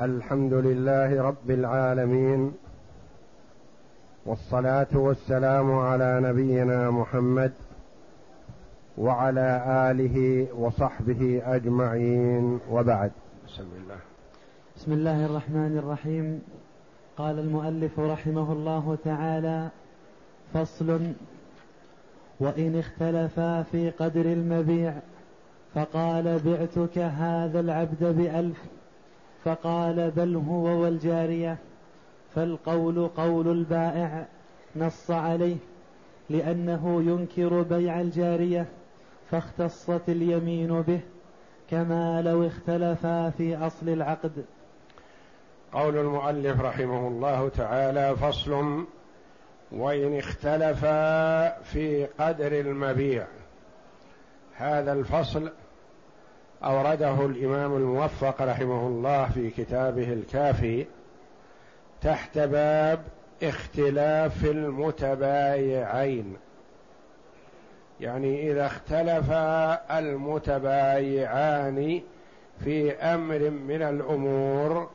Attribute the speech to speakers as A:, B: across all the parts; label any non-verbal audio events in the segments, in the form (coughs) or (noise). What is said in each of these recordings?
A: الحمد لله رب العالمين والصلاة والسلام على نبينا محمد وعلى آله وصحبه أجمعين وبعد. بسم الله.
B: بسم الله الرحمن الرحيم. قال المؤلف رحمه الله تعالى فصل وإن اختلفا في قدر المبيع فقال بعتك هذا العبد بألف. فقال بل هو والجارية فالقول قول البائع نص عليه لأنه ينكر بيع الجارية فاختصت اليمين به كما لو اختلفا في أصل العقد.
A: قول المؤلف رحمه الله تعالى فصل وإن اختلفا في قدر المبيع. هذا الفصل أورده الإمام الموفق رحمه الله في كتابه الكافي تحت باب اختلاف المتبايعين. يعني إذا اختلف المتبايعان في أمر من الأمور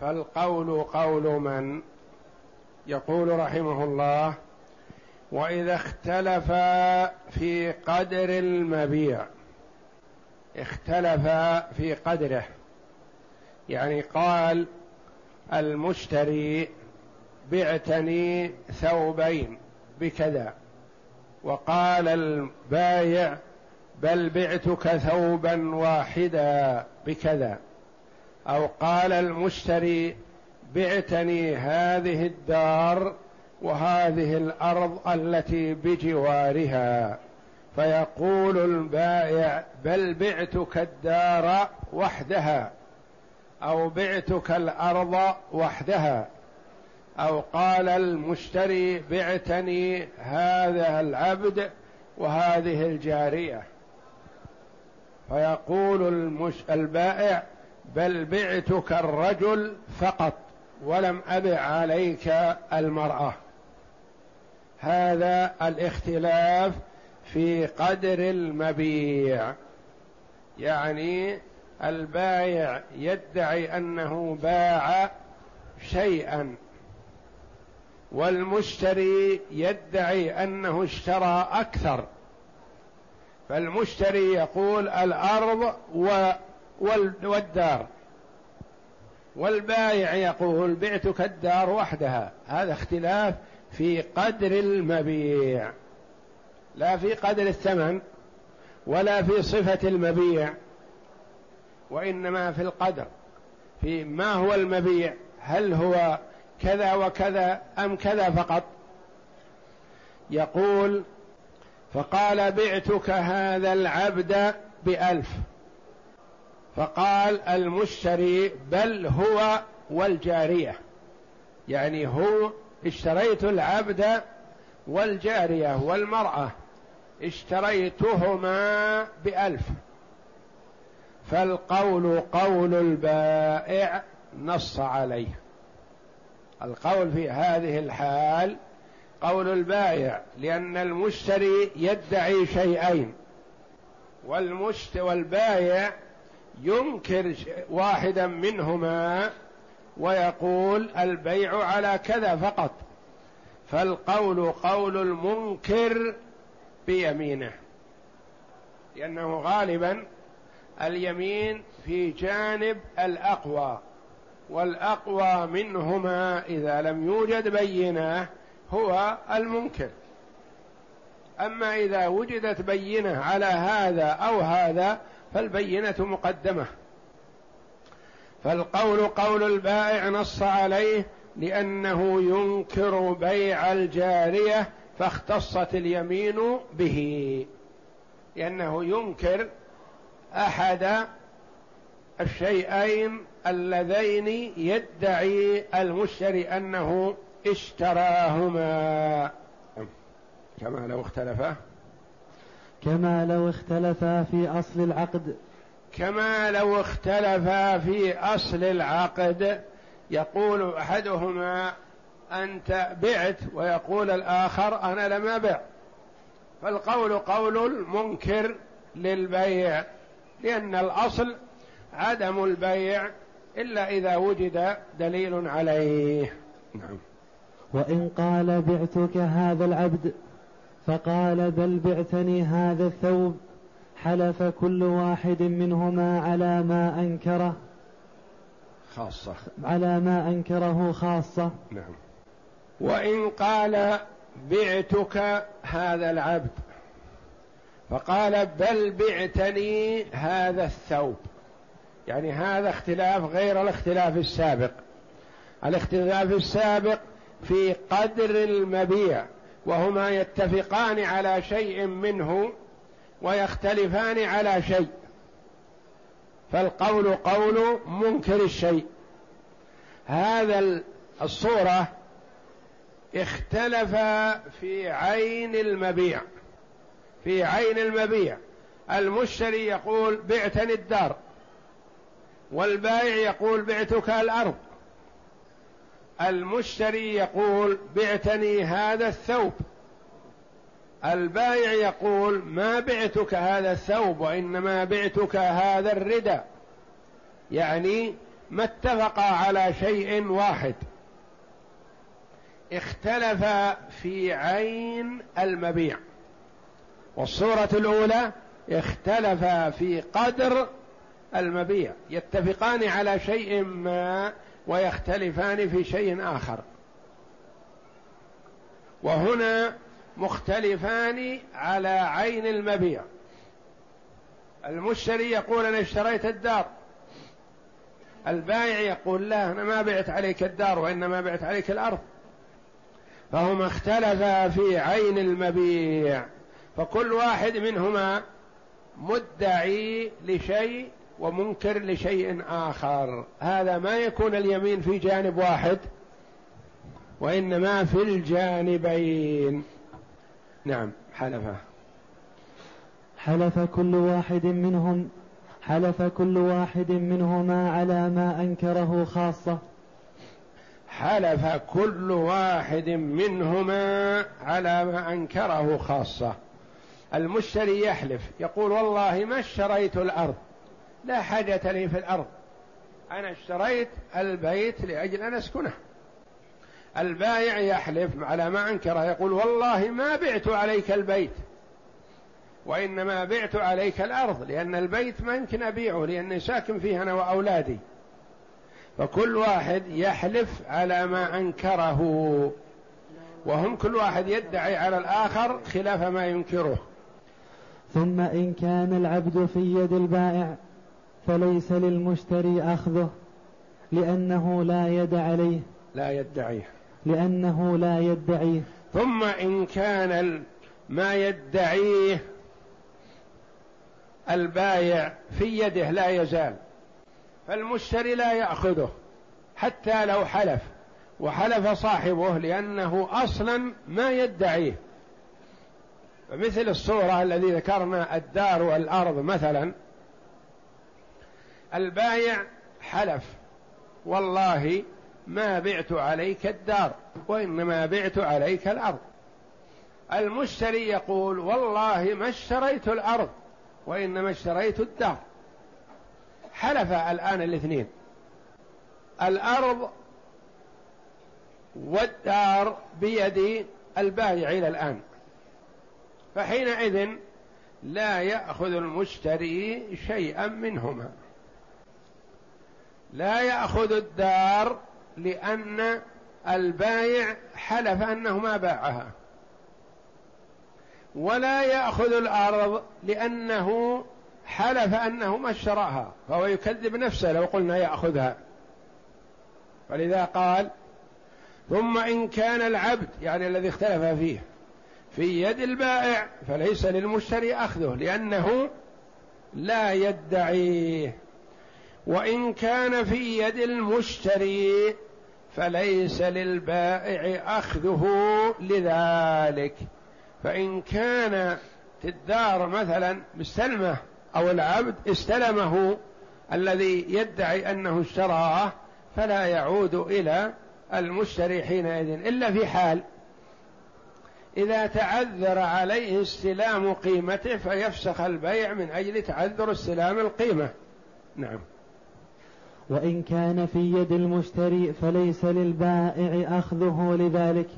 A: فالقول قول من؟ يقول رحمه الله وإذا اختلف في قدر المبيع اختلف في قدره. يعني قال المشتري بعتني ثوبين بكذا وقال البايع بل بعتك ثوبا واحدا بكذا. أو قال المشتري بعتني هذه الدار وهذه الأرض التي بجوارها. فيقول البائع بل بعتك الدار وحدها أو بعتك الأرض وحدها أو قال المشتري بعتني هذا العبد وهذه الجارية. فيقول المش... البائع بل بعتك الرجل فقط ولم ابع عليك المرأة. هذا الاختلاف في قدر المبيع. يعني البايع يدعي أنه باع شيئا والمشتري يدعي أنه اشترى أكثر. فالمشتري يقول الأرض والدار. والبايع يقول بعتك الدار وحدها. هذا اختلاف في قدر المبيع. لا في قدر الثمن ولا في صفة المبيع وإنما في القدر في ما هو المبيع هل هو كذا وكذا أم كذا فقط. يقول فقال بعتك هذا العبد بألف. فقال المشتري بل هو والجارية. يعني هو اشتريت العبد والجارية والمرأة. اشتريتهما بألف. فالقول قول البائع نص عليه. القول في هذه الحال قول البائع لأن المشتري يدعي شيئين. والمشت والبائع ينكر واحدا منهما ويقول البيع على كذا فقط. فالقول قول المنكر بيمينه لأنه غالبا اليمين في جانب الأقوى والأقوى منهما إذا لم يوجد بينة هو المنكر أما إذا وجدت بينة على هذا أو هذا فالبينة مقدمة. فالقول قول البائع نص عليه لأنه ينكر بيع الجارية فاختصت اليمين به. لأنه ينكر أحد الشيئين اللذين يدعي المشتري أنه اشتراهما. كما لو اختلفا.
B: كما لو اختلفا في أصل العقد.
A: كما لو اختلفا في أصل العقد. يقول أحدهما أنت بعت ويقول الآخر أنا لم أبع. فالقول قول المنكر للبيع لأن الأصل عدم البيع إلا إذا وجد دليل عليه. نعم.
B: وإن قال بعتك هذا العبد فقال بل بعتني هذا الثوب حلف كل واحد منهما على ما أنكره.
A: خاصة.
B: على ما أنكره خاصة.
A: نعم. وإن قال بعتك هذا العبد فقال بل بعتني هذا الثوب. يعني هذا اختلاف غير الاختلاف السابق. الاختلاف السابق في قدر المبيع وهما يتفقان على شيء منه ويختلفان على شيء. فالقول قول منكر الشيء. هذا الصورة اختلف في عين المبيع في عين المبيع. المشتري يقول بعتني الدار والبائع يقول بعتك الأرض. المشتري يقول بعتني هذا الثوب. البائع يقول ما بعتك هذا الثوب وإنما بعتك هذا الردى. يعني ما اتفقا على شيء واحد. اختلف في عين المبيع. والصورة الأولى اختلف في قدر المبيع. يتفقان على شيء ما ويختلفان في شيء آخر. وهنا مختلفان على عين المبيع. المشتري يقول أنا اشتريت الدار. البائع يقول لا أنا ما بعت عليك الدار وإنما بعت عليك الأرض. فهما اختلفا في عين المبيع. فكل واحد منهما مدعي لشيء ومنكر لشيء آخر. هذا ما يكون اليمين في جانب واحد وإنما في الجانبين. نعم حلفة.
B: حلف كل واحد منهم حلف كل واحد منهما على ما أنكره خاصة.
A: حلف كل واحد منهما على ما أنكره خاصة. المشتري يحلف يقول والله ما اشتريت الأرض لا حاجة لي في الأرض. أنا اشتريت البيت لأجل أن أسكنه. البائع يحلف على ما أنكره يقول والله ما بعت عليك البيت وإنما بعت عليك الأرض لأن البيت ما يمكن أبيعه لأني ساكن فيه أنا وأولادي. فكل واحد يحلف على ما أنكره. وهم كل واحد يدعي على الآخر خلاف ما ينكره.
B: ثم إن كان العبد في يد البائع فليس للمشتري أخذه لأنه لا يد عليه
A: لا يدعيه
B: لأنه لا يدعيه
A: ثم إن كان ما يدعيه البايع في يده لا يزال. فالمشتري لا يأخذه حتى لو حلف وحلف صاحبه لأنه أصلا ما يدعيه. مثل الصورة الذي ذكرنا الدار والأرض مثلا البايع حلف والله ما بعت عليك الدار وإنما بعت عليك الأرض. المشتري يقول والله ما اشتريت الأرض وإنما اشتريت الدار. حلف الآن الاثنين. الأرض والدار بيد البائع إلى الآن. فحينئذ لا يأخذ المشتري شيئا منهما. لا يأخذ الدار لأن البايع حلف أنه ما باعها. ولا يأخذ الأرض لأنه حلف أنه ما اشتراها فهو يكذب نفسه لو قلنا يأخذها. فلذا قال ثم إن كان العبد يعني الذي اختلف فيه في يد البائع فليس للمشتري أخذه لأنه لا يدعيه. وإن كان في يد المشتري فليس للبائع أخذه لذلك. فإن كان الدار مثلا مستلمة أو العبد استلمه الذي يدعي أنه اشتراه فلا يعود إلى المشتري حينئذ إلا في حال إذا تعذر عليه استلام قيمته فيفسخ البيع من أجل تعذر استلام القيمة. نعم.
B: وإن كان في يد المشتري فليس للبائع أخذه لذلك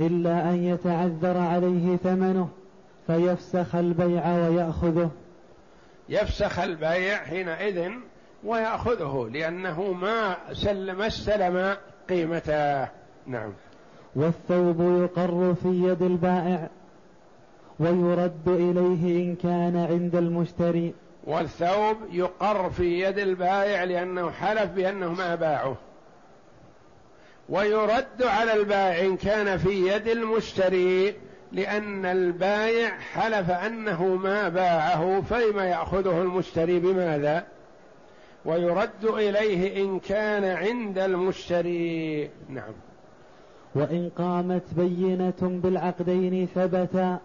B: إلا أن يتعذر عليه ثمنه فيفسخ البيع ويأخذه.
A: يفسخ البيع حينئذ ويأخذه لأنه ما سلم استلم قيمته. نعم.
B: والثوب يقر في يد البائع ويرد إليه إن كان عند المشتري.
A: والثوب يقر في يد البائع لأنه حلف بأنه ما باعه. ويرد على البائع إن كان في يد المشتري لأن البائع حلف أنه ما باعه فيما يأخذه المشتري بماذا؟ ويرد إليه إن كان عند المشتري. نعم.
B: وإن قامت بينة بالعقدين ثبتا.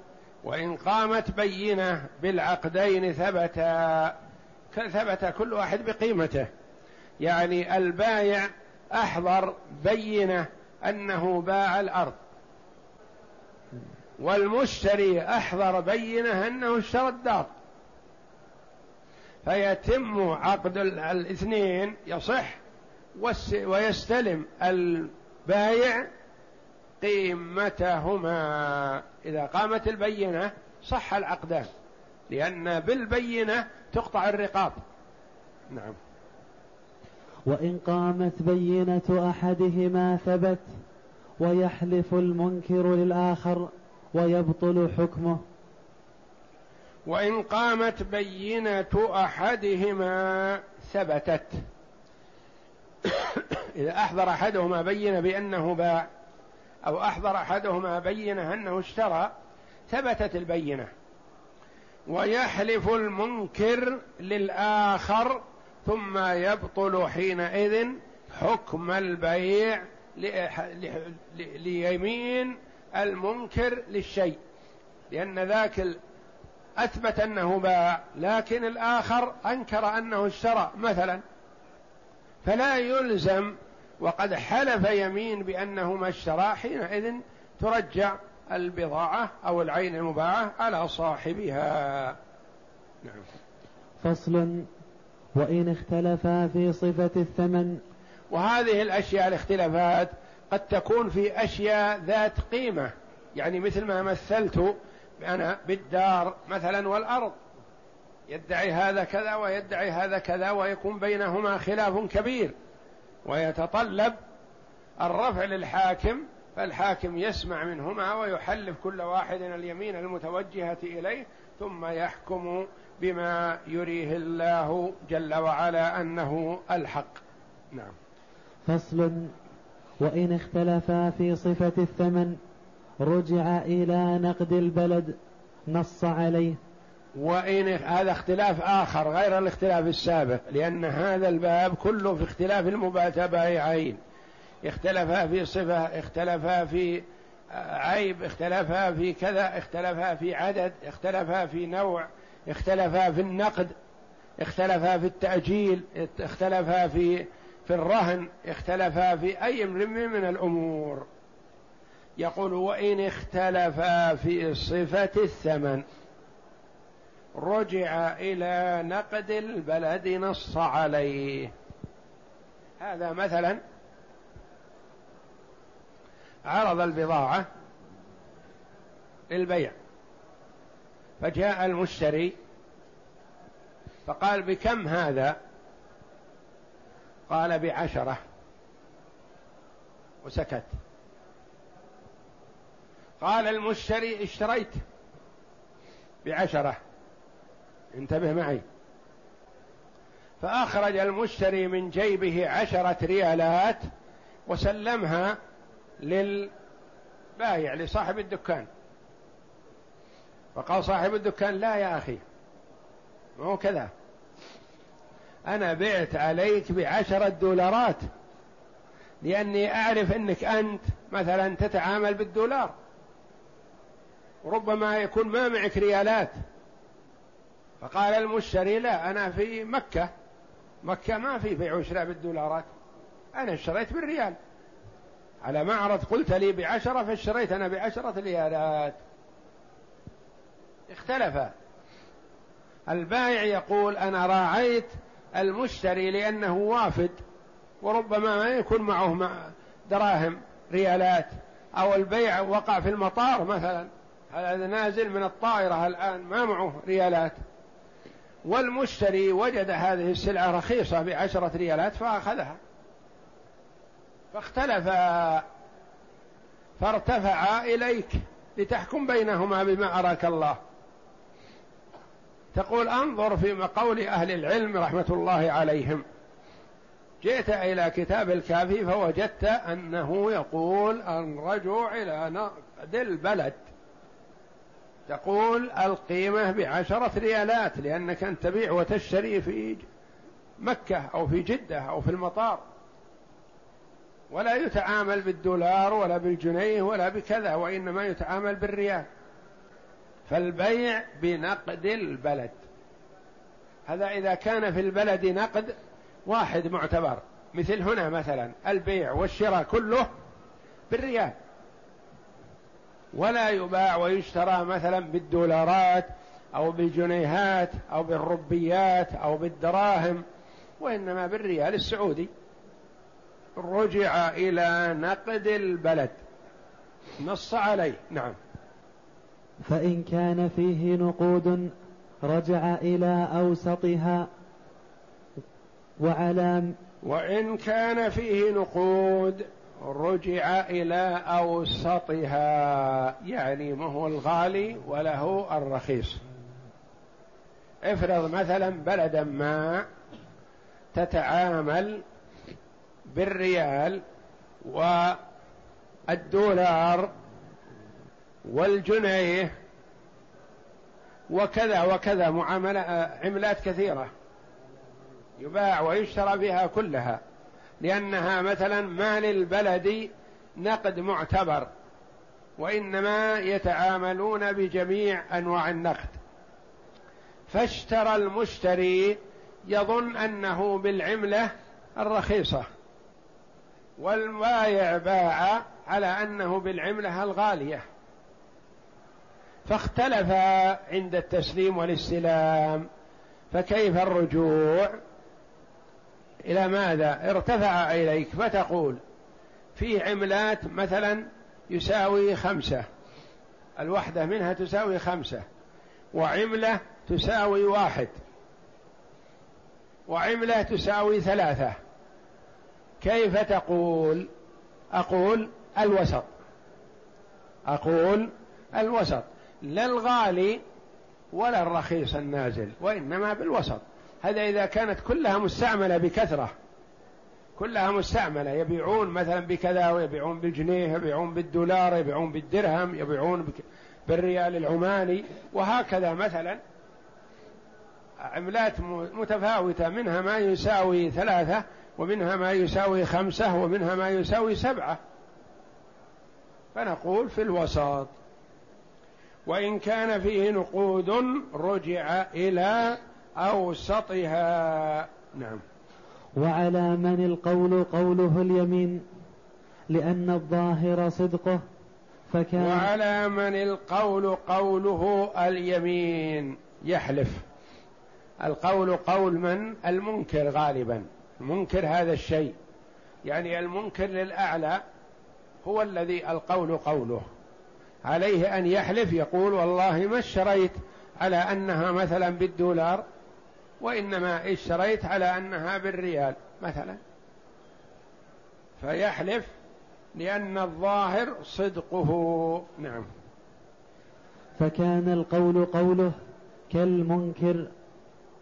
A: وإن قامت بينة بالعقدين ثبتا. ثبت كل واحد بقيمته. يعني البايع أحضر بينة أنه باع الأرض. والمشتري أحضر بينة أنه اشترى الدار. فيتم عقد الاثنين يصح ويستلم البايع قيمتهما. إذا قامت البينة صح العقدان لأن بالبينة تقطع الرقاب. نعم.
B: وإن قامت بينة أحدهما ثبت ويحلف المنكر للآخر ويبطل حكمه.
A: وإن قامت بينة أحدهما ثبتت. (coughs) إذا أحضر أحدهما بين بأنه باع أو أحضر أحدهما بينة أنه اشترى ثبتت البينة. ويحلف المنكر للآخر ثم يبطل حينئذ حكم البيع ليمين المنكر للشيء لأن ذاك أثبت أنه باع لكن الآخر أنكر أنه اشترى مثلا. فلا يلزم وقد حلف يمين بأنه ما اشترى حينئذ ترجع البضاعة أو العين المباعة على صاحبها.
B: نعم. فصل. وإن اختلفا في صفة الثمن.
A: وهذه الأشياء الاختلافات قد تكون في أشياء ذات قيمة. يعني مثل ما مثلت أنا بالدار مثلا والأرض. يدعي هذا كذا ويدعي هذا كذا ويكون بينهما خلاف كبير. ويتطلب الرفع للحاكم فالحاكم يسمع منهما ويحلف كل واحد اليمين المتوجهة إليه ثم يحكم بما يريه الله جل وعلا أنه الحق. نعم.
B: فصل وإن اختلفا في صفة الثمن رجع إلى نقد البلد نص عليه.
A: وإن هذا اختلاف آخر غير الاختلاف السابق لأن هذا الباب كله في اختلاف المتبايعين اختلفا في صفة اختلفا في عيب اختلفا في كذا اختلفا في عدد اختلفا في نوع اختلفا في النقد اختلفا في التأجيل اختلفا في في الرهن اختلفا في أي من الأمور. يقول وإن اختلفا في صفة الثمن رجع إلى نقد البلد نص عليه. هذا مثلا عرض البضاعة للبيع فجاء المشتري فقال بكم هذا؟ قال بعشرة. وسكت. قال المشتري اشتريت بعشرة. انتبه معي. فأخرج المشتري من جيبه عشرة ريالات وسلمها للبايع لصاحب الدكان. فقال صاحب الدكان لا يا أخي ما هو كذا. أنا بعت عليك بعشرة دولارات لأني أعرف أنك أنت مثلا تتعامل بالدولار. ربما يكون ما معك ريالات. فقال المشتري لا أنا في مكة. مكة ما في بيع وشراء بالدولارات. أنا اشتريت بالريال. على معرض قلت لي بعشرة فاشتريت أنا بعشرة ريالات. اختلف. البائع يقول أنا راعيت المشتري لأنه وافد وربما ما يكون معه دراهم ريالات أو البيع وقع في المطار مثلا. هذا نازل من الطائرة الآن؟ ما معه ريالات. والمشتري وجد هذه السلعة رخيصة بعشرة ريالات فأخذها. فاختلف فارتفع إليك لتحكم بينهما بما أراك الله. تقول انظر في قول أهل العلم رحمة الله عليهم. جئت إلى كتاب الكافي فوجدت أنه يقول الرجوع إلى نقد البلد. تقول القيمة بعشرة ريالات لأنك أن تبيع وتشتري في مكة أو في جدة أو في المطار. ولا يتعامل بالدولار ولا بالجنيه ولا بكذا وإنما يتعامل بالريال. فالبيع بنقد البلد. هذا إذا كان في البلد نقد واحد معتبر مثل هنا مثلا البيع والشراء كله بالريال. ولا يباع ويشترى مثلا بالدولارات أو بالجنيهات أو بالربيات أو بالدراهم وإنما بالريال السعودي. رجع إلى نقد البلد. نص عليه. نعم.
B: فإن كان فيه نقود رجع إلى أوسطها وعلى
A: وإن كان فيه نقود رجع إلى أوسطها يعني ما هو الغالي وله الرخيص. افرض مثلا بلدا ما تتعامل بالريال والدولار والجنيه وكذا وكذا معاملة عملات كثيرة يباع ويشترى بها كلها لأنها مثلا ما للبلد نقد معتبر وإنما يتعاملون بجميع أنواع النقد. فاشترى المشتري يظن أنه بالعملة الرخيصة والبايع باع على أنه بالعملة الغالية. فاختلف عند التسليم والاستلام. فكيف الرجوع؟ إلى ماذا؟ ارتفع إليك فتقول في عملات مثلا يساوي خمسة. الوحدة منها تساوي خمسة. وعملة تساوي واحد. وعملة تساوي ثلاثة. كيف تقول؟ أقول الوسط. أقول الوسط. لا الغالي ولا الرخيص النازل وإنما بالوسط. هذا إذا كانت كلها مستعملة بكثرة كلها مستعملة. يبيعون مثلا بكذا ويبيعون بالجنيه يبيعون بالدولار يبيعون بالدرهم يبيعون بالريال العماني. وهكذا مثلا. عملات متفاوتة. منها ما يساوي ثلاثة ومنها ما يساوي خمسة ومنها ما يساوي سبعة. فنقول في الوسط. وإن كان فيه نقود رجع إلى أوسطها. نعم.
B: وعلى من القول قوله اليمين؟ لأن الظاهر صدقه
A: فكان وعلى من القول قوله اليمين؟ يحلف. القول قول من؟ المنكر غالبا. منكر هذا الشيء. يعني المنكر للأعلى هو الذي القول قوله. عليه أن يحلف يقول والله ما اشتريت على أنها مثلا بالدولار وإنما اشتريت على أنها بالريال مثلا. فيحلف لأن الظاهر صدقه. نعم.
B: فكان القول قوله كالمنكر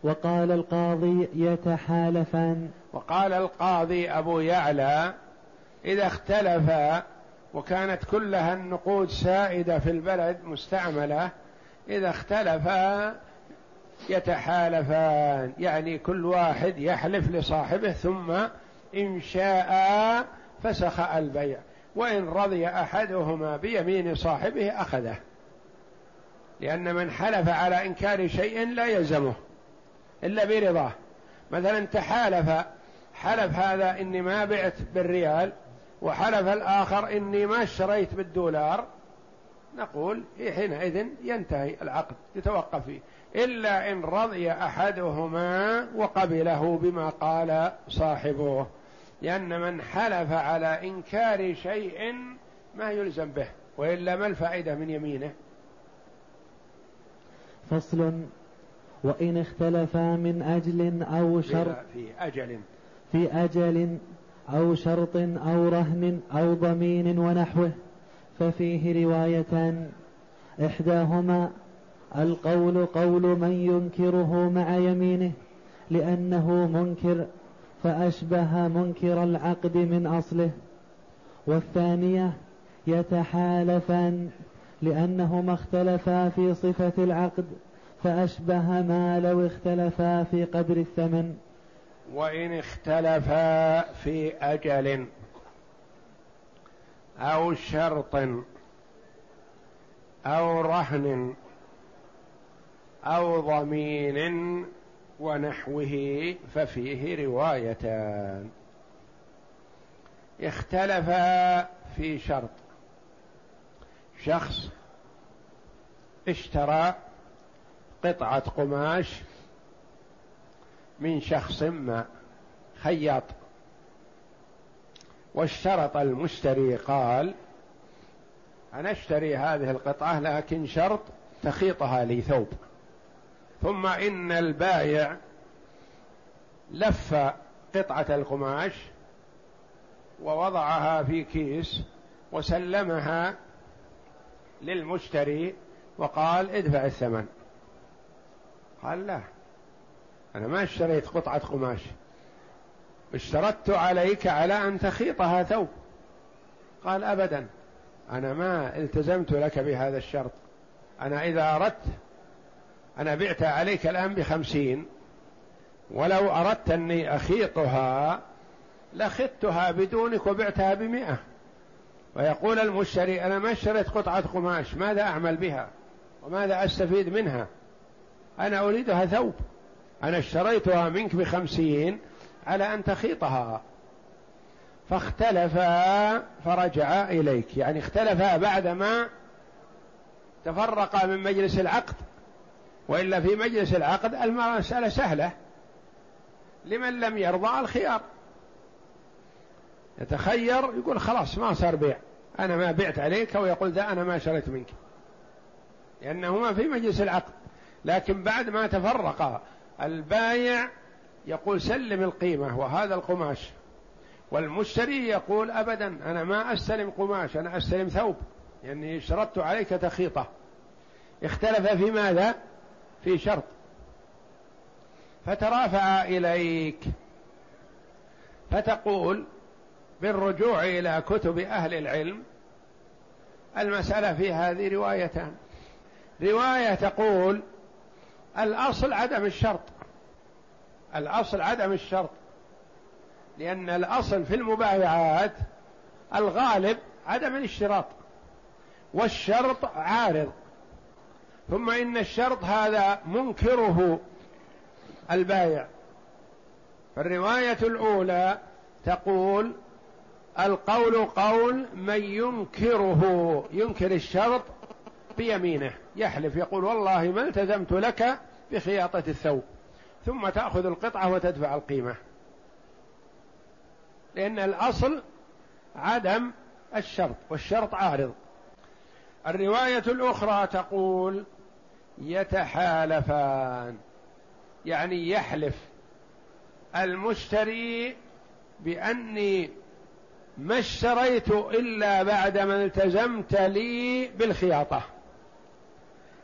B: وقال القاضي يتحالفان.
A: وقال القاضي أبو يعلى إذا اختلفا وكانت كلها النقود سائدة في البلد مستعملة. إذا اختلفا يتحالفان. يعني كل واحد يحلف لصاحبه ثم إن شاء فسخ البيع. وإن رضي أحدهما بيمين صاحبه أخذه. لأن من حلف على إنكار شيء لا يلزمه إلا برضاه. مثلا تحالف حلف هذا إني ما بعت بالريال وحلف الآخر إني ما اشتريت بالدولار نقول حينئذ ينتهي العقد يتوقف فيه. إلا إن رضي أحدهما وقبله بما قال صاحبه. لأن من حلف على إنكار شيء ما يلزم به وإلا ما الفائدة من يمينه؟
B: فصل. وإن اختلفا من أجل أو شرط
A: في أجل.
B: في أجل أو شرط أو رهن أو ضمين ونحوه ففيه روايتان إحداهما القول قول من ينكره مع يمينه لأنه منكر فأشبه منكر العقد من أصله. والثانية يتحالفان لأنهما اختلفا في صفة العقد فأشبه ما لو اختلفا في قدر الثمن.
A: وإن اختلفا في أجل أو شرط أو رهن أو ضمين ونحوه ففيه روايتان. اختلفا في شرط. شخص اشترى قطعة قماش من شخص ما خياط. واشترط المشتري قال أنا أشتري هذه القطعة لكن شرط تخيطها لي ثوب. ثم إن البائع لف قطعة القماش ووضعها في كيس وسلمها للمشتري وقال ادفع الثمن. قال لا. أنا ما اشتريت قطعة قماش. اشترطت عليك على أن تخيطها ثوب. قال أبدا. أنا ما التزمت لك بهذا الشرط. أنا إذا أردت أنا بعت عليك الآن بخمسين. ولو أردت أني أخيطها لخطتها بدونك وبعتها بمئة. ويقول المشتري أنا ما اشتريت قطعة قماش ماذا أعمل بها؟ وماذا أستفيد منها؟ أنا أريدها ثوب. أنا اشتريتها منك بخمسين على أن تخيطها. فاختلفا فرجعا إليك. يعني اختلفا بعدما تفرقا من مجلس العقد. وإلا في مجلس العقد المسألة سهلة. لمن لم يرضى الخيار. يتخير يقول خلاص ما صار بيع. أنا ما بعت عليك ويقول ذا أنا ما شريت منك. لأنهما في مجلس العقد. لكن بعد ما تفرق البايع يقول سلم القيمة وهذا القماش. والمشتري يقول أبدا أنا ما أستلم قماش أنا أستلم ثوب يعني شرطت عليك تخيطة. اختلف في ماذا؟ في شرط. فترافع إليك. فتقول بالرجوع إلى كتب أهل العلم المسألة في هذه روايتان. رواية تقول الأصل عدم الشرط. الأصل عدم الشرط. لأن الأصل في المبايعات الغالب عدم الاشتراط. والشرط عارض. ثم إن الشرط هذا منكره البايع. فالرواية الأولى تقول القول قول من ينكره. ينكر الشرط بيمينه. يحلف. يقول والله ما التزمت لك بخياطة الثوب ثم تأخذ القطعة وتدفع القيمة. لأن الأصل عدم الشرط والشرط عارض. الرواية الأخرى تقول يتحالفان يعني يحلف المشتري بأني ما اشتريت إلا بعدما التزمت لي بالخياطة.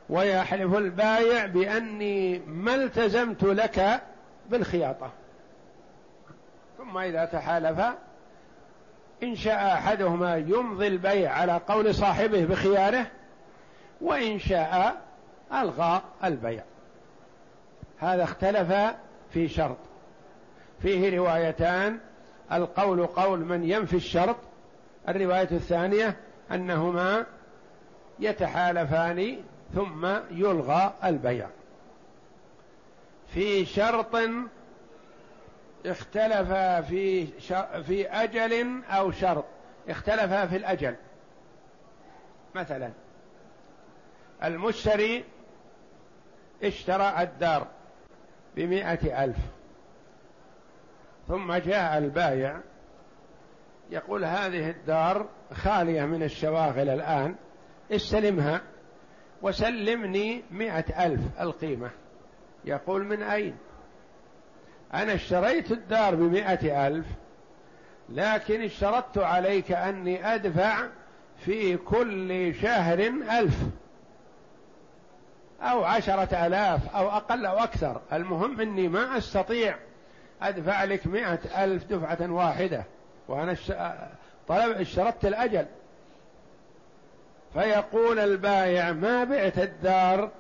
A: ويحلف البايع بأني ما التزمت لك بالخياطة. ثم إذا تحالف إن شاء أحدهما يمضي البيع على قول صاحبه بخياره وإن شاء ألغى البيع. هذا اختلف في شرط. فيه روايتان. القول قول من ينفي الشرط. الرواية الثانية أنهما يتحالفان ثم يلغى البيع. في شرط اختلف في في أجل أو شرط. اختلف في الأجل. مثلا المشتري اشترى الدار بمائة ألف ثم جاء البايع يقول هذه الدار خالية من الشواغل الآن استلمها. وسلمني مئة ألف القيمة. يقول من أين؟ أنا اشتريت الدار بمئة ألف لكن اشترطت عليك أني أدفع في كل شهر ألف أو عشرة آلاف أو أقل أو أكثر. المهم أني ما أستطيع أدفع لك مئة ألف دفعة واحدة وأنا طلب اشترطت الأجل. فيقول البايع ما بعت الدار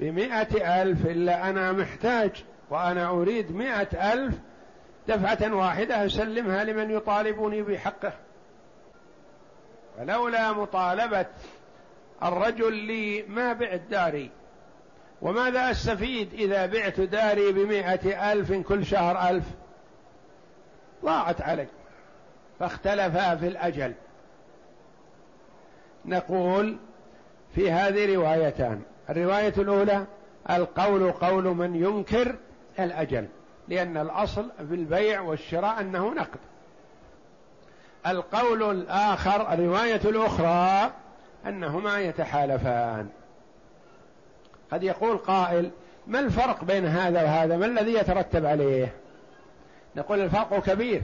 A: بمئة ألف إلا أنا محتاج وأنا أريد مئة ألف دفعة واحدة أسلمها لمن يطالبني بحقه. ولولا مطالبة الرجل لي ما بعت داري وماذا أستفيد إذا بعت داري بمائة ألف كل شهر ألف؟ ضاعت علي فاختلفا في الأجل. نقول في هذه روايتان. الرواية الأولى القول قول من ينكر الأجل لأن الأصل في البيع والشراء أنه نقد. القول الآخر الرواية الأخرى أنهما يتحالفان. قد يقول قائل ما الفرق بين هذا وهذا؟ ما الذي يترتب عليه؟ نقول الفرق كبير.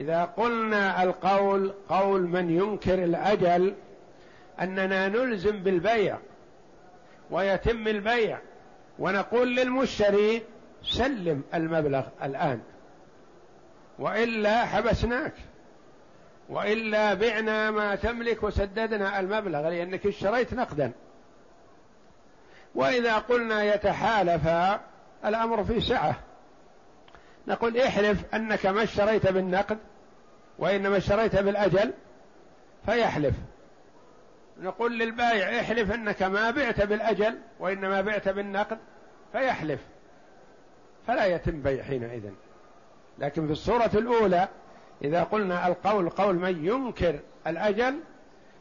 A: إذا قلنا القول قول من ينكر الأجل أننا نلزم بالبيع ويتم البيع ونقول للمشتري سلم المبلغ الآن وإلا حبسناك وإلا بعنا ما تملك وسددنا المبلغ لأنك اشتريت نقدا. وإذا قلنا يتحالف الأمر في سعة. نقول احلف أنك ما اشتريت بالنقد وإنما اشتريت بالأجل فيحلف. نقول للبائع احلف أنك ما بعت بالأجل وإنما بعت بالنقد فيحلف. فلا يتم بيع حينئذ. لكن في الصورة الأولى إذا قلنا القول قول من ينكر الأجل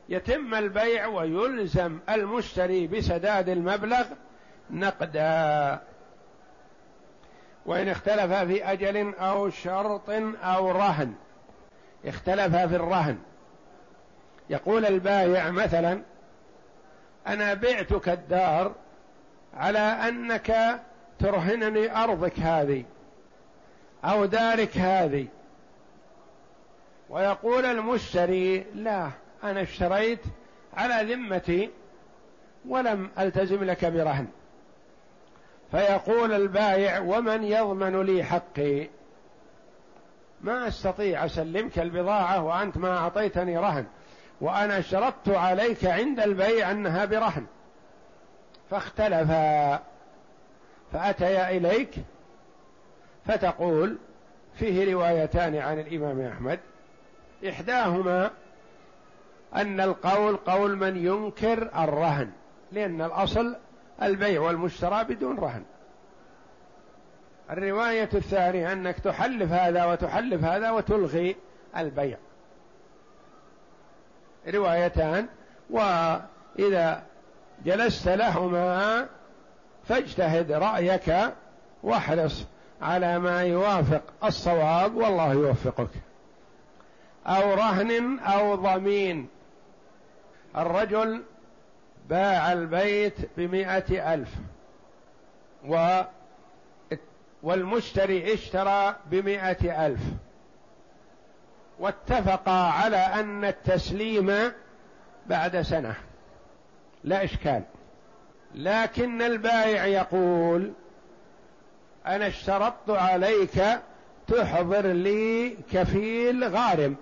A: يتم البيع ويلزم المشتري بسداد المبلغ نقدا. وإن اختلف في أجل أو شرط أو رهن. اختلف في الرهن. يقول البايع مثلا أنا بعتك الدار على أنك ترهنني أرضك هذه أو دارك هذه. ويقول المشتري لا أنا اشتريت على ذمتي ولم ألتزم لك برهن. فيقول البايع ومن يضمن لي حقي؟ ما أستطيع أسلمك البضاعة وأنت ما أعطيتني رهن وأنا اشترطت عليك عند البيع أنها برهن. فاختلفا فأتيا إليك فتقول فيه روايتان عن الإمام أحمد. إحداهما أن القول قول من ينكر الرهن لأن الأصل البيع والمشترى بدون رهن. الرواية الثانية أنك تحلف هذا وتحلف هذا وتلغي البيع. روايتان وإذا جلست لهما فاجتهد رأيك واحرص على ما يوافق الصواب والله يوفقك. أو رهن أو ضمين. الرجل باع البيت بمائة ألف و والمشتري اشترى بمائة ألف. واتفقا على أن التسليم بعد سنة. لا إشكال. لكن البائع يقول أنا اشترطت عليك تحضر لي كفيل غارم.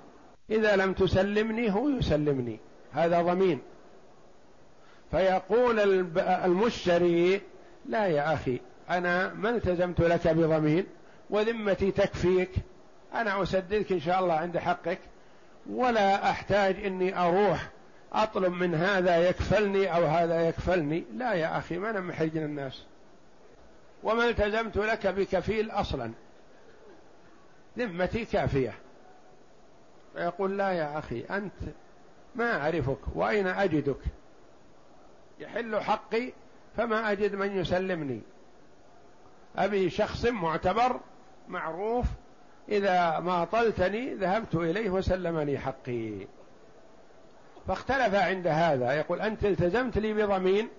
A: إذا لم تسلمني هو يسلمني. هذا ضمين. فيقول المشتري لا يا أخي أنا ما التزمت لك بضمين وذمتي تكفيك. أنا أسددك إن شاء الله عند حقك. ولا أحتاج إني أروح أطلب من هذا يكفلني أو هذا يكفلني. لا يا أخي ما أنا محرج الناس. وما التزمت لك بكفيل أصلا. ذمتي كافية. فيقول لا يا أخي أنت ما أعرفك وأين أجدك؟ يحل حقي فما أجد من يسلمني. أبي شخص معتبر معروف إذا ما طلتني ذهبت إليه وسلمني حقي. فاختلف عند هذا يقول أنت التزمت لي بضمين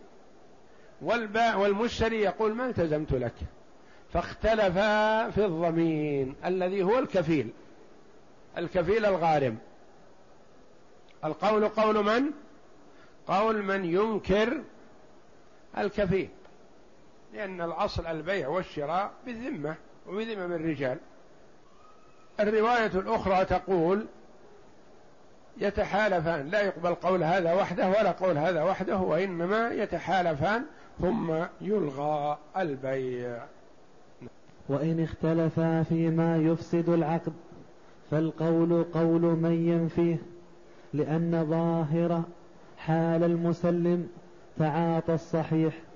A: والباع والمشتري يقول ما التزمت لك؟ فاختلف في الضمين الذي هو الكفيل الكفيل الغارم. القول قول من؟ قول من ينكر الكفيل. لأن الأصل البيع والشراء بالذمة وبذمم الرجال. الرواية الأخرى تقول يتحالفان لا يقبل قول هذا وحده ولا قول هذا وحده وإنما يتحالفان ثم يلغى البيع.
B: وإن اختلفا فيما يفسد العقد فالقول قول من ينفيه لأن ظاهر حال المسلم تعاطى الصحيح.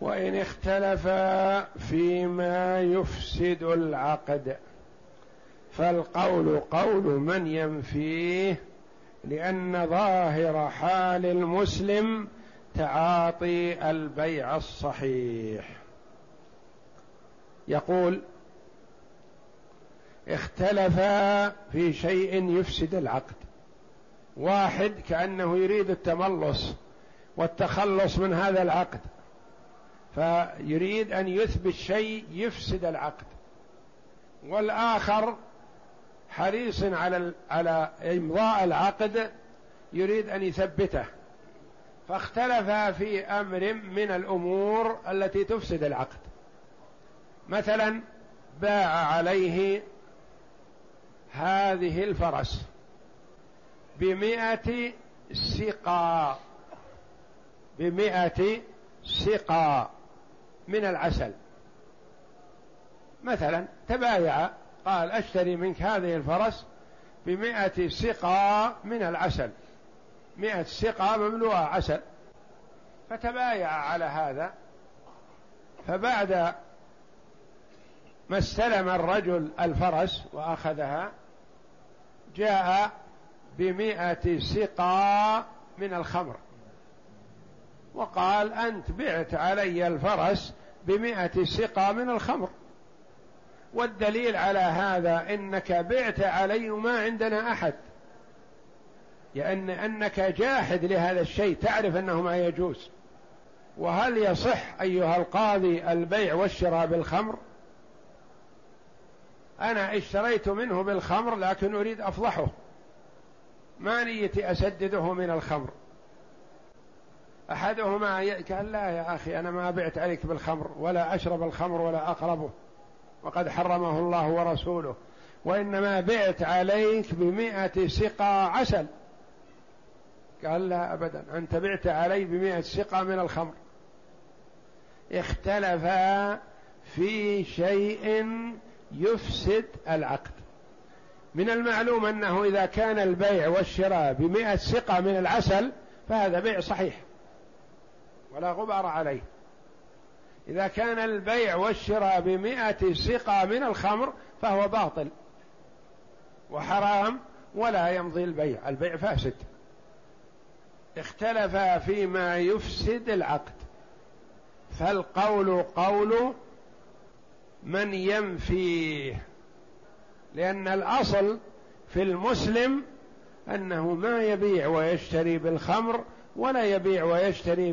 A: وإن اختلفا فيما يفسد العقد. فالقول قول من ينفيه لأن ظاهر حال المسلم تعاطي البيع الصحيح. يقول اختلفا في شيء يفسد العقد. واحد كأنه يريد التملص والتخلص من هذا العقد. فيريد أن يثبت شيء يفسد العقد. والآخر حريص على على إمضاء العقد يريد أن يثبته. فاختلف في أمر من الأمور التي تفسد العقد. مثلا باع عليه هذه الفرس بمئة سقا بمئة سقا من العسل. مثلا تبايع قال أشتري منك هذه الفرس بمئة سقا من العسل. مئة سقا مملوءة عسل. فتبايع على هذا. فبعد ما استلم الرجل الفرس وأخذها جاء بمئة سقا من الخمر. وقال أنت بعت علي الفرس بمئة سقا من الخمر. والدليل على هذا إنك بعت علي ما عندنا أحد. لأن أنك جاحد لهذا الشيء تعرف أنه ما يجوز. وهل يصح أيها القاضي البيع والشراء بالخمر؟ أنا اشتريت منه بالخمر لكن أريد أفضحه. ما نيتي أسدده من الخمر؟ أحدهما قال لا يا أخي أنا ما بعت عليك بالخمر ولا أشرب الخمر ولا أقربه وقد حرمه الله ورسوله وإنما بعت عليك بمئة سقى عسل. قال لا أبدا أنت بعت علي بمئة سقى من الخمر. اختلفا في شيء يفسد العقد. من المعلوم أنه إذا كان البيع والشراء بمئة سقى من العسل فهذا بيع صحيح. ولا غبار عليه. إذا كان البيع والشراء بمئة سقى من الخمر فهو باطل وحرام ولا يمضي البيع البيع فاسد. اختلفا فيما يفسد العقد. فالقول قول من ينفيه لأن الأصل في المسلم أنه ما يبيع ويشتري بالخمر ولا يبيع ويشتري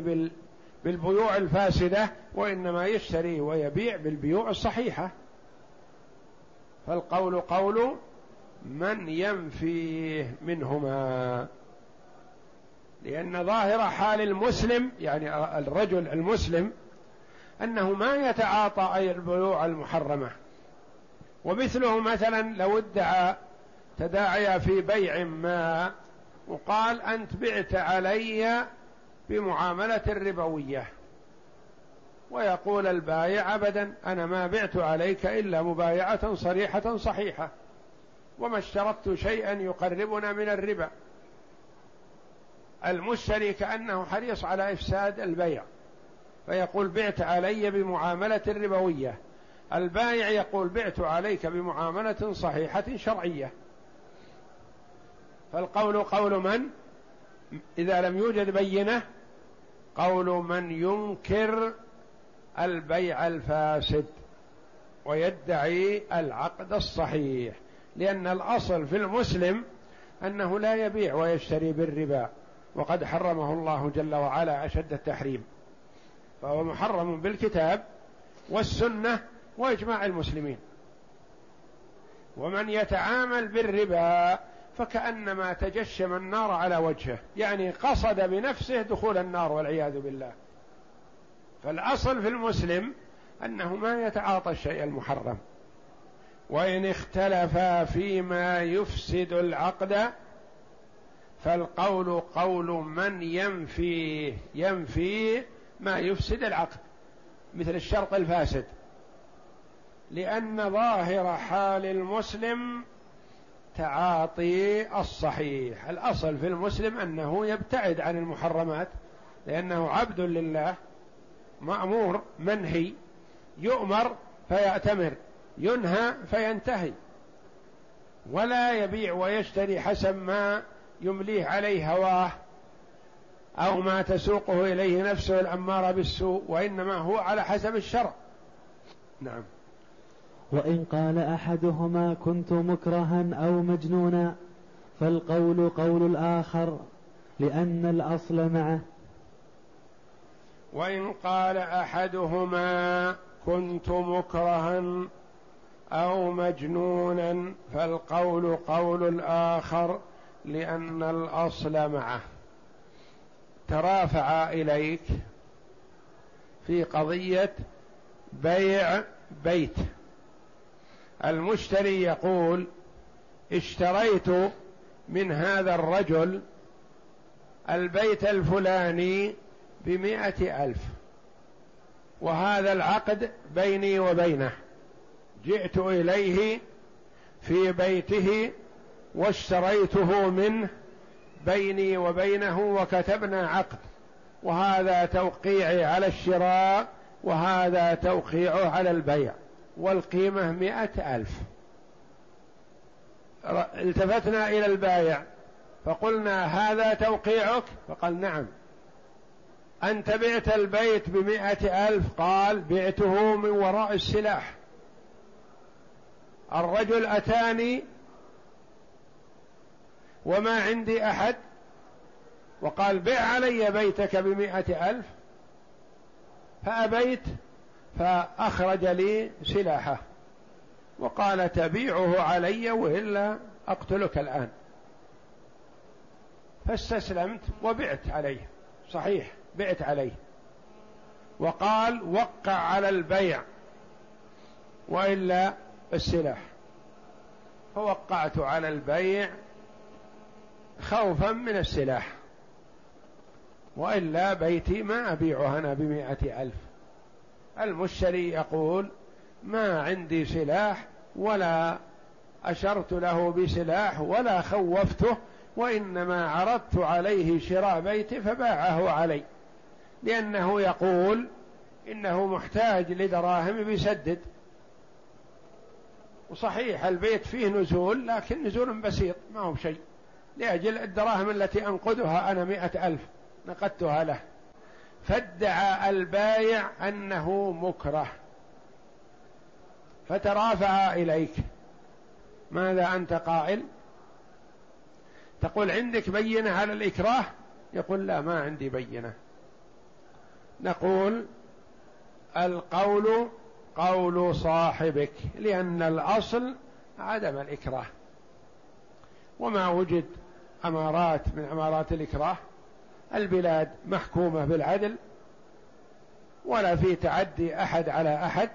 A: بالبيوع الفاسدة وإنما يشتري ويبيع بالبيوع الصحيحة. فالقول قول من ينفيه منهما. لأن ظاهر حال المسلم يعني الرجل المسلم أنه ما يتعاطى أي البيوع المحرمة. ومثله مثلا لو ادعى تداعي في بيع ما وقال أنت بعت علي بمعاملة ربوية. ويقول البايع أبدا أنا ما بعت عليك إلا مبايعة صريحة صحيحة. وما اشترطت شيئا يقربنا من الربا. المشتري كأنه حريص على إفساد البيع. فيقول بعت علي بمعاملة ربوية. البائع يقول بعت عليك بمعاملة صحيحة شرعية. فالقول قول من؟ إذا لم يوجد بينة قول من ينكر البيع الفاسد ويدعي العقد الصحيح لأن الأصل في المسلم أنه لا يبيع ويشتري بالربا وقد حرمه الله جل وعلا أشد التحريم. فهو محرم بالكتاب والسنة وإجماع المسلمين. ومن يتعامل بالربا فكأنما تجشم النار على وجهه يعني قصد بنفسه دخول النار والعياذ بالله. فالأصل في المسلم أنه ما يتعاطى الشيء المحرم. وإن اختلفا فيما يفسد العقد فالقول قول من ينفي ينفي ما يفسد العقد مثل الشرط الفاسد. لأن ظاهر حال المسلم تعاطي الصحيح. الأصل في المسلم أنه يبتعد عن المحرمات لأنه عبد لله مأمور منهي يؤمر فيأتمر ينهى فينتهي. ولا يبيع ويشتري حسب ما يمليه عليه هواه أو ما تسوقه إليه نفسه الأمارة بالسوء وإنما هو على حسب الشرع. نعم.
B: وإن قال أحدهما كنت مكرها أو مجنونا فالقول قول الآخر لأن الأصل معه.
A: وإن قال أحدهما كنت مكرها أو مجنونا فالقول قول الآخر لأن الأصل معه. ترافع إليك في قضية بيع بيت. المشتري يقول اشتريت من هذا الرجل البيت الفلاني بمائة ألف وهذا العقد بيني وبينه جئت إليه في بيته واشتريته منه بيني وبينه وكتبنا عقد وهذا توقيعي على الشراء وهذا توقيعه على البيع. والقيمة مئة ألف. التفتنا إلى البايع فقلنا هذا توقيعك؟ فقال نعم. أنت بعت البيت بمئة ألف؟ قال بعته من وراء السلاح. الرجل أتاني وما عندي أحد وقال بع علي بيتك بمئة ألف. فأبيت فأخرج لي سلاحه وقال تبيعه علي وإلا أقتلك الآن. فاستسلمت وبعت عليه صحيح بعت عليه. وقال وقع على البيع وإلا السلاح. فوقعت على البيع خوفا من السلاح وإلا بيتي ما أبيعه أنا بمائة ألف. المشتري يقول ما عندي سلاح ولا أشرت له بسلاح ولا خوفته وإنما عرضت عليه شراء بيتي فباعه علي. لأنه يقول إنه محتاج لدراهم بيسدد وصحيح البيت فيه نزول لكن نزول بسيط ما هو شيء لأجل الدراهم التي أنقذها أنا مئة ألف نقدتها له. فادعى البايع أنه مكره. فترافع إليك. ماذا أنت قائل؟ تقول عندك بينة على الإكراه؟ يقول لا ما عندي بينة. نقول القول قول صاحبك لأن الأصل عدم الإكراه. وما وجد أمارات من أمارات الإكراه؟ البلاد محكومة بالعدل ولا في تعدي أحد على أحد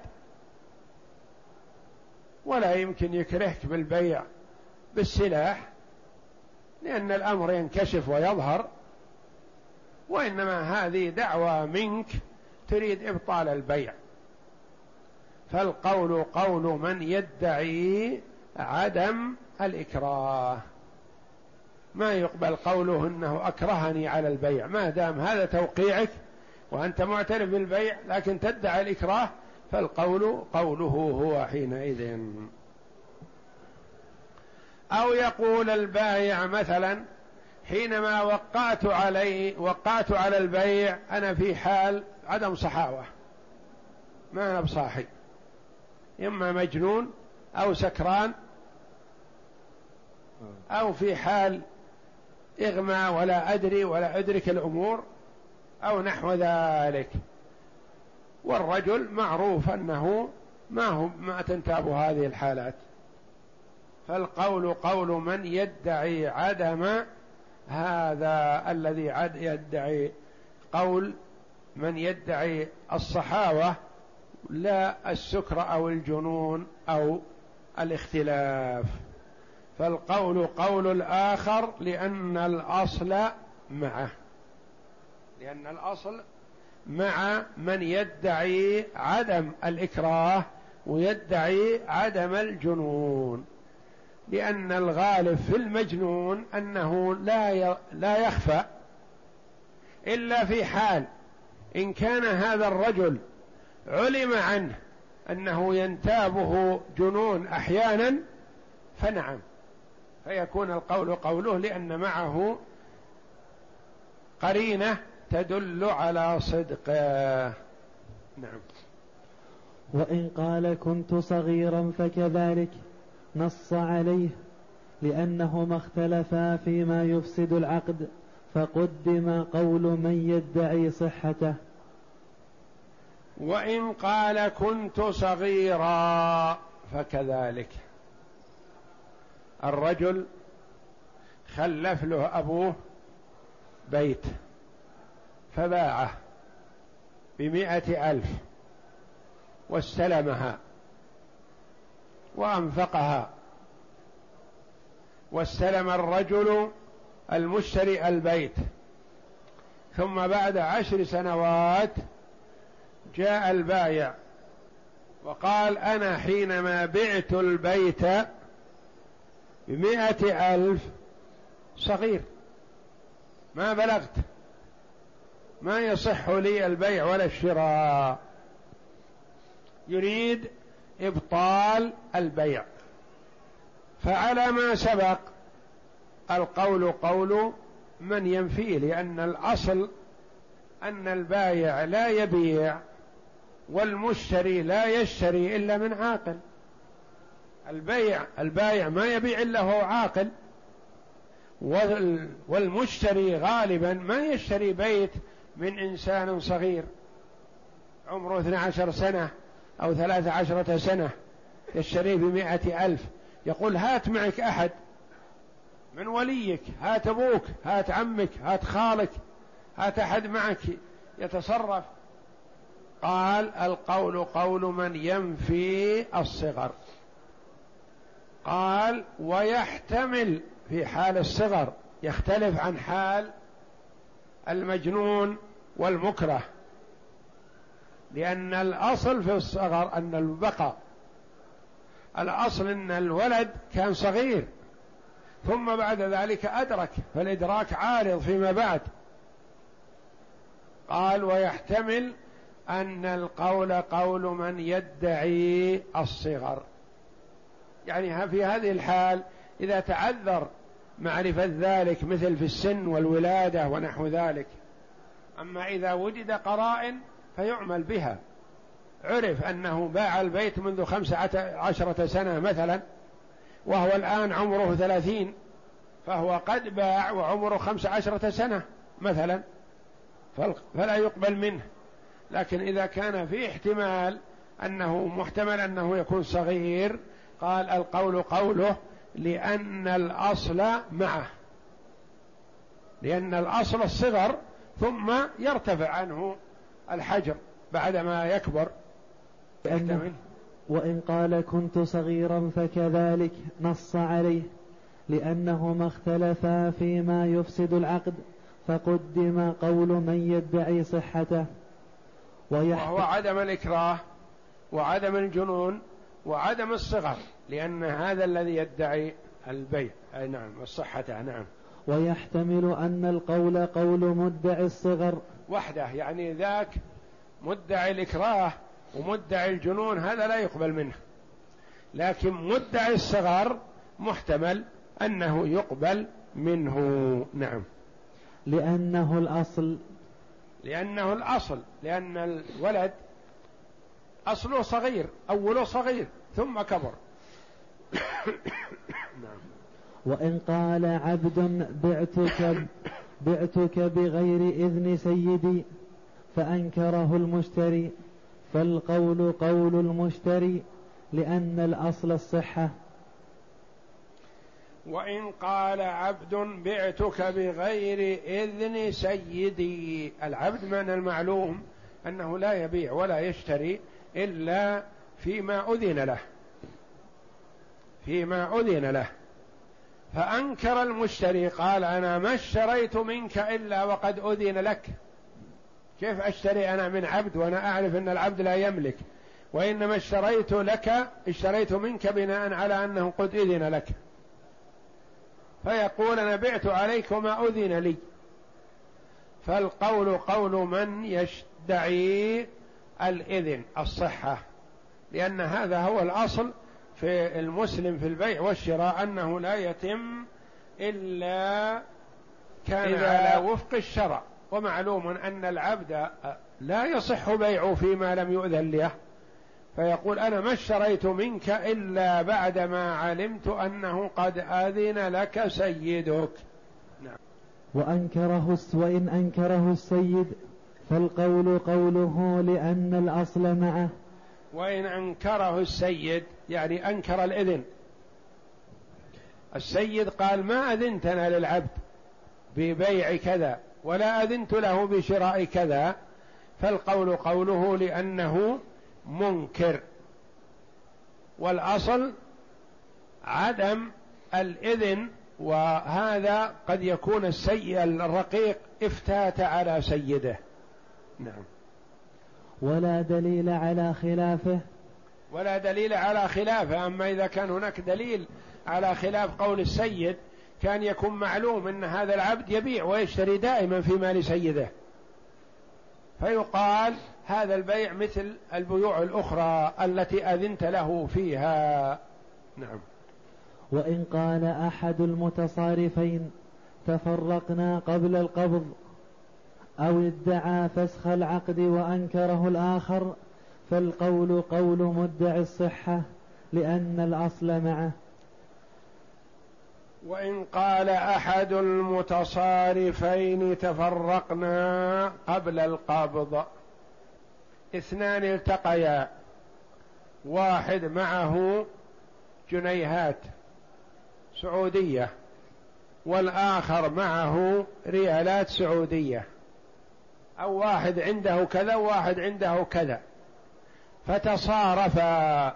A: ولا يمكن يكرهك بالبيع بالسلاح لأن الأمر ينكشف ويظهر وإنما هذه دعوة منك تريد إبطال البيع. فالقول قول من يدعي عدم الإكراه. ما يقبل قوله إنه أكرهني على البيع. ما دام هذا توقيعك وأنت معترف بالبيع لكن تدعي الإكراه فالقول قوله هو حينئذ. أو يقول البايع مثلا حينما وقعت علي وقعت على البيع أنا في حال عدم صحاوة. ما أنا بصاحي. إما مجنون أو سكران أو في حال إغمى ولا أدري ولا أدرك الأمور أو نحو ذلك. والرجل معروف أنه ما هو ما تنتاب هذه الحالات. فالقول قول من يدعي عدم هذا الذي يدعي. قول من يدعي الصحاوة لا السكر أو الجنون أو الاختلاف. فالقول قول الآخر لأن الأصل معه. لأن الأصل مع من يدعي عدم الإكراه ويدعي عدم الجنون. لأن الغالب في المجنون أنه لا لا يخفى إلا في حال إن كان هذا الرجل علم عنه أنه ينتابه جنون أحيانا فنعم. فيكون القول قوله لأن معه قرينة تدل على صدقه نعم.
B: وإن قال كنت صغيرا فكذلك نص عليه لأنهما اختلفا فيما يفسد العقد فقدم قول من يدعي صحته.
A: وإن قال كنت صغيرا فكذلك. الرجل خلف له أبوه بيت فباعه بمائة ألف واستلمها وأنفقها واستلم الرجل المشتري البيت. ثم بعد عشر سنوات جاء البايع وقال أنا حينما بعت البيت بمائة ألف صغير. ما بلغت. ما يصح لي البيع ولا الشراء. يريد إبطال البيع. فعلى ما سبق القول قول من ينفيه لأن الأصل أن البايع لا يبيع والمشتري لا يشتري إلا من عاقل. البيع البايع ما يبيع إلا هو عاقل والمشتري غالبا ما يشتري بيت من إنسان صغير عمره 12 سنة أو ثلاثة عشرة سنة يشتريه بمائة ألف. يقول هات معك أحد من وليك هات أبوك هات عمك هات خالك هات أحد معك يتصرف. قال القول قول من ينفي الصغر. قال ويحتمل في حال الصغر يختلف عن حال المجنون والمكره لأن الأصل في الصغر أن البقاء الأصل أن الولد كان صغير ثم بعد ذلك أدرك فالإدراك عارض فيما بعد. قال ويحتمل أن القول قول من يدعي الصغر. يعني في هذه الحال إذا تعذر معرفة ذلك مثل في السن والولادة ونحو ذلك. أما إذا وجد قرائن فيعمل بها. عرف أنه باع البيت منذ خمسة عشرة سنة مثلا وهو الآن عمره ثلاثين فهو قد باع وعمره خمسة عشرة سنة مثلا فلا يقبل منه. لكن إذا كان في احتمال أنه محتمل أنه يكون صغير قال القول قوله لأن الأصل معه. لأن الأصل الصغر ثم يرتفع عنه الحجر بعدما يكبر.
B: وإن قال كنت صغيرا فكذلك نص عليه لأنهما اختلفا فيما يفسد العقد فقدم قول من يدعي صحته.
A: وهو عدم الإكراه وعدم الجنون وعدم الصغر لأن هذا الذي يدعي البيع. أي نعم الصحة نعم.
B: ويحتمل أن القول قول مدعي الصغر.
A: وحده يعني ذاك مدعي الإكراه ومدعي الجنون هذا لا يقبل منه. لكن مدعي الصغر محتمل أنه يقبل منه. نعم.
B: لأنه الأصل.
A: لأنه الأصل لأن الولد أصله صغير أوله صغير ثم كبر.
B: نعم وإن قال عبد بعتك بعتك بغير إذن سيدي فأنكره المشتري فالقول قول المشتري لأن الأصل الصحة.
A: وإن قال عبد بعتك بغير إذن سيدي العبد من المعلوم أنه لا يبيع ولا يشتري إلا فيما أذن له. فيما أذن له. فأنكر المشتري قال أنا ما اشتريت منك إلا وقد أذن لك. كيف أشتري أنا من عبد وأنا أعرف أن العبد لا يملك؟ وإنما اشتريت لك اشتريت منك بناء على أنه قد أذن لك. فيقول أنا بعت عليك وما أذن لي. فالقول قول من يدعي الإذن الصحة. لأن هذا هو الأصل في المسلم في البيع والشراء أنه لا يتم إلا كان على وفق الشرع. ومعلوم أن العبد لا يصح بيعه فيما لم يؤذن له. فيقول أنا ما اشتريت منك إلا بعدما علمت أنه قد أذن لك سيدك.
B: نعم وأنكره وإن أنكره السيد فالقول قوله لأن الأصل معه.
A: وإن أنكره السيد يعني أنكر الإذن. السيد قال ما أذنتنا للعبد ببيع كذا ولا أذنت له بشراء كذا. فالقول قوله لأنه منكر. والأصل عدم الإذن وهذا قد يكون السيء الرقيق افتات على سيده. نعم.
B: ولا دليل على خلافه.
A: ولا دليل على خلافه. أما إذا كان هناك دليل على خلاف قول السيد كان يكون معلوم أن هذا العبد يبيع ويشتري دائما في مال سيده. فيقال هذا البيع مثل البيوع الأخرى التي أذنت له فيها. نعم.
B: وإن قال أحد المتصارفين تفرقنا قبل القبض. أو ادعى فسخ العقد وأنكره الآخر فالقول قول مدعي الصحة لأن الأصل معه.
A: وإن قال أحد المتصارفين تفرقنا قبل القبض. اثنان التقيا واحد معه جنيهات سعودية والآخر معه ريالات سعودية. أو واحد عنده كذا وواحد عنده كذا. فتصارفا.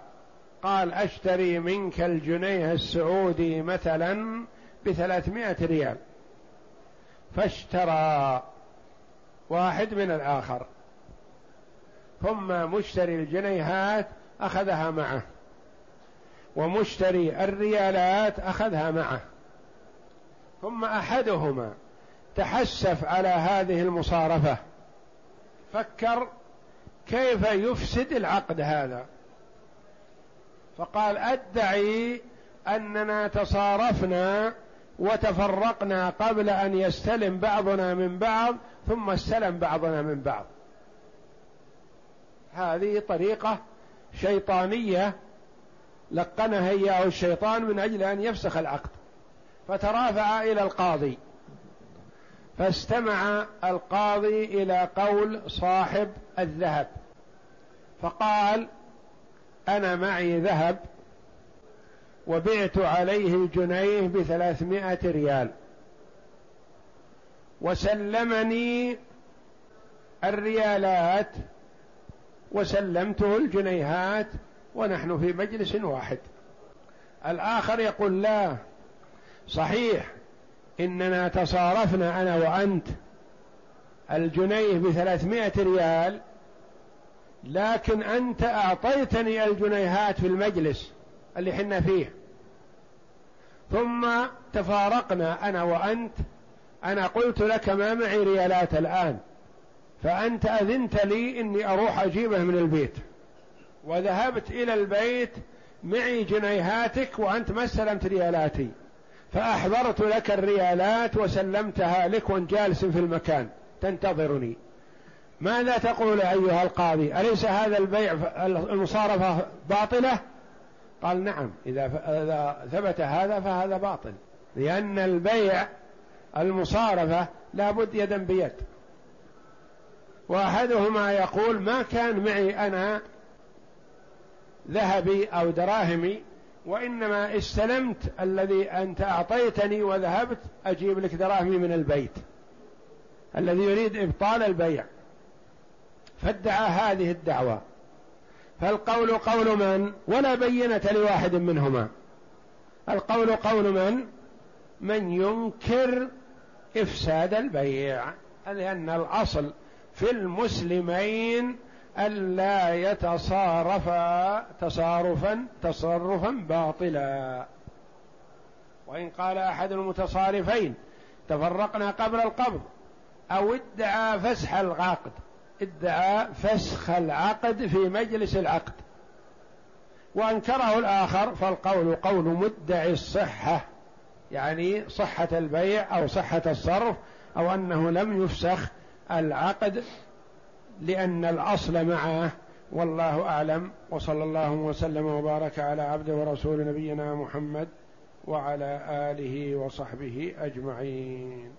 A: قال أشتري منك الجنيه السعودي مثلا بثلاثمائة ريال. فاشترى واحد من الآخر. ثم مشتري الجنيهات أخذها معه. ومشتري الريالات أخذها معه. ثم أحدهما تحسف على هذه المصارفة. فكر كيف يفسد العقد هذا. فقال أدعي أننا تصارفنا وتفرقنا قبل أن يستلم بعضنا من بعض ثم استلم بعضنا من بعض. هذه طريقة شيطانية لقنها إياه الشيطان من أجل أن يفسخ العقد. فترافع إلى القاضي. فاستمع القاضي إلى قول صاحب الذهب. فقال أنا معي ذهب وبعت عليه الجنيه بثلاثمائة ريال. وسلمني الريالات وسلمته الجنيهات ونحن في مجلس واحد. الآخر يقول لا صحيح إننا تصارفنا أنا وأنت الجنيه بثلاثمائة ريال لكن أنت أعطيتني الجنيهات في المجلس اللي حنا فيه. ثم تفارقنا أنا وأنت أنا قلت لك ما معي ريالات الآن فأنت أذنت لي إني أروح أجيبه من البيت. وذهبت إلى البيت معي جنيهاتك وأنت ما استلمت ريالاتي. فأحضرت لك الريالات وسلمتها لك وانت جالس في المكان. تنتظرني. ماذا تقول أيها القاضي؟ أليس هذا البيع المصارفة باطلة؟ قال نعم إذا ثبت هذا فهذا باطل. لأن البيع المصارفة لابد يدا بيد. وأحدهما يقول ما كان معي أنا ذهبي أو دراهمي وإنما استلمت الذي أنت أعطيتني وذهبت أجيب لك دراهمي من البيت الذي يريد إبطال البيع. فادعى هذه الدعوة. فالقول قول من؟ ولا بينة لواحد منهما. القول قول من؟ من ينكر إفساد البيع لأن الأصل في المسلمين ألا يتصارفا تصارفا تصرفا باطلا. وإن قال أحد المتصارفين تفرقنا قبل القبض أو ادعى فسح العقد. ادعى فسخ العقد في مجلس العقد. وأنكره الآخر فالقول قول مدعي الصحة. يعني صحة البيع أو صحة الصرف أو أنه لم يفسخ العقد. لأن الأصل معه والله أعلم وصلى الله وسلم وبارك على عبده ورسول نبينا محمد وعلى آله وصحبه أجمعين.